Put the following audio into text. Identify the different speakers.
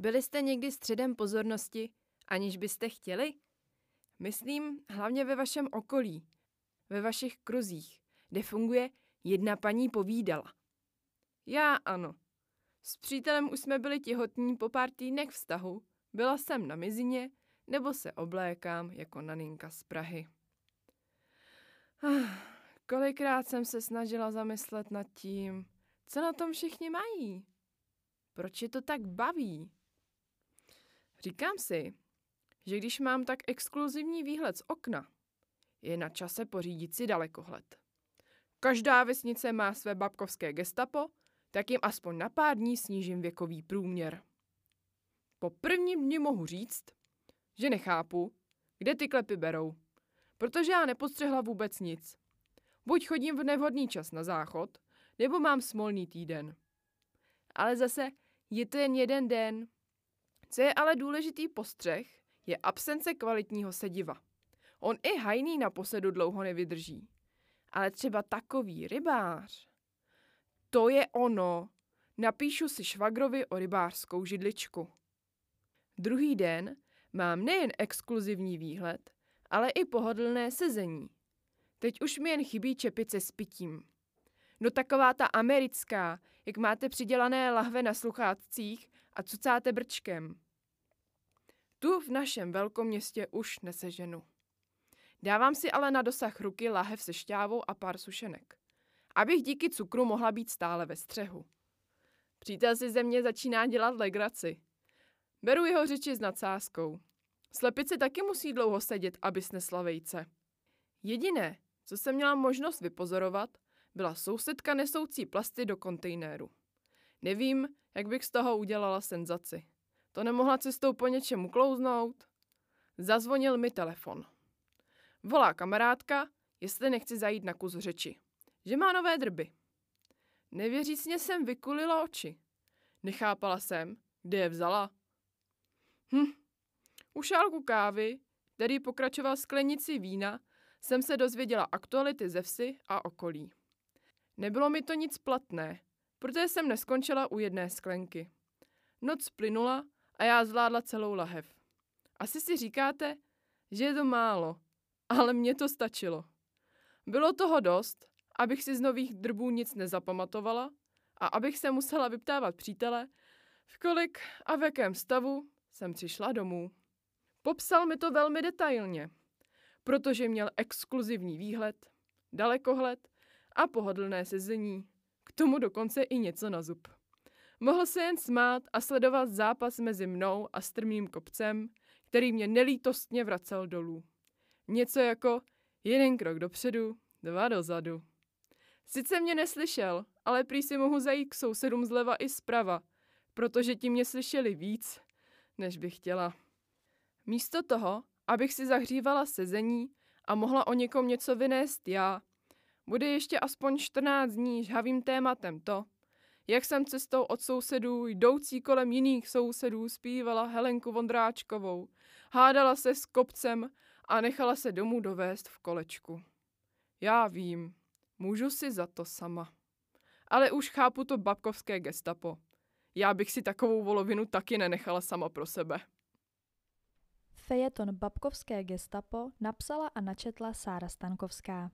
Speaker 1: Byli jste někdy středem pozornosti, aniž byste chtěli? Myslím hlavně ve vašem okolí, ve vašich kruzích, kde funguje jedna paní povídala. Já ano. S přítelem už jsme byli těhotní po pár týdnech vztahu, byla jsem na mizině, nebo se oblékám jako naninka z Prahy. Ah, kolikrát jsem se snažila zamyslet nad tím, co na tom všichni mají. Proč je to tak baví? Říkám si, že když mám tak exkluzivní výhled z okna, je na čase pořídit si dalekohled. Každá vesnice má své babkovské gestapo, tak jim aspoň na pár dní snížím věkový průměr. Po prvním dni mohu říct, že nechápu, kde ty klepy berou, protože já nepostřehla vůbec nic. Buď chodím v nevhodný čas na záchod, nebo mám smolný týden. Ale zase je to jen jeden den. Co je ale důležitý postřeh, je absence kvalitního sediva. On i hajný na posedu dlouho nevydrží. Ale třeba takový rybář. To je ono. Napíšu si švagrovi o rybářskou židličku. Druhý den mám nejen exkluzivní výhled, ale i pohodlné sezení. Teď už mi jen chybí čepice s pitím. No taková ta americká, jak máte přidělané lahve na sluchátcích a cucáte brčkem. Tu v našem velkoměstě už neseženu. Dávám si ale na dosah ruky lahev se šťávou a pár sušenek, abych díky cukru mohla být stále ve střehu. Přítel si ze mě začíná dělat legraci. Beru jeho řeči s nadsázkou. Slepice taky musí dlouho sedět, aby snesla vejce. Jediné, co jsem měla možnost vypozorovat, byla sousedka nesoucí plasty do kontejneru. Nevím, jak bych z toho udělala senzaci. To nemohla cestou po něčem uklouznout? Zazvonil mi telefon. Volá kamarádka, jestli nechci zajít na kus řeči. Že má nové drby. Nevěřícně jsem vykulila oči. Nechápala jsem, kde je vzala. Hm. U šálku kávy, který pokračoval sklenici vína, jsem se dozvěděla aktuality ze vsi a okolí. Nebylo mi to nic platné, protože jsem neskončila u jedné sklenky. Noc plynula a já zvládla celou lahev. Asi si říkáte, že je to málo, ale mně to stačilo. Bylo toho dost, abych si z nových drbů nic nezapamatovala a abych se musela vyptávat přítele, v kolik a v jakém stavu jsem přišla domů. Popsal mi to velmi detailně, protože měl exkluzivní výhled, dalekohled a pohodlné sezení. K tomu dokonce i něco na zub. Mohl se jen smát a sledovat zápas mezi mnou a strmým kopcem, který mě nelítostně vracel dolů. Něco jako jeden krok dopředu, dva dozadu. Sice mě neslyšel, ale prý si mohu zajít k sousedům zleva i zprava, protože ti mě slyšeli víc, než bych chtěla. Místo toho, abych si zahřívala sezení a mohla o někom něco vynést já, bude ještě aspoň 14 dní žhavým tématem to, jak jsem cestou od sousedů, jdoucí kolem jiných sousedů, zpívala Helenku Vondráčkovou, hádala se s kopcem a nechala se domů dovést v kolečku. Já vím, můžu si za to sama. Ale už chápu to babkovské gestapo. Já bych si takovou volovinu taky nenechala sama pro sebe.
Speaker 2: Fejeton Babkovské gestapo napsala a načetla Sára Stankovská.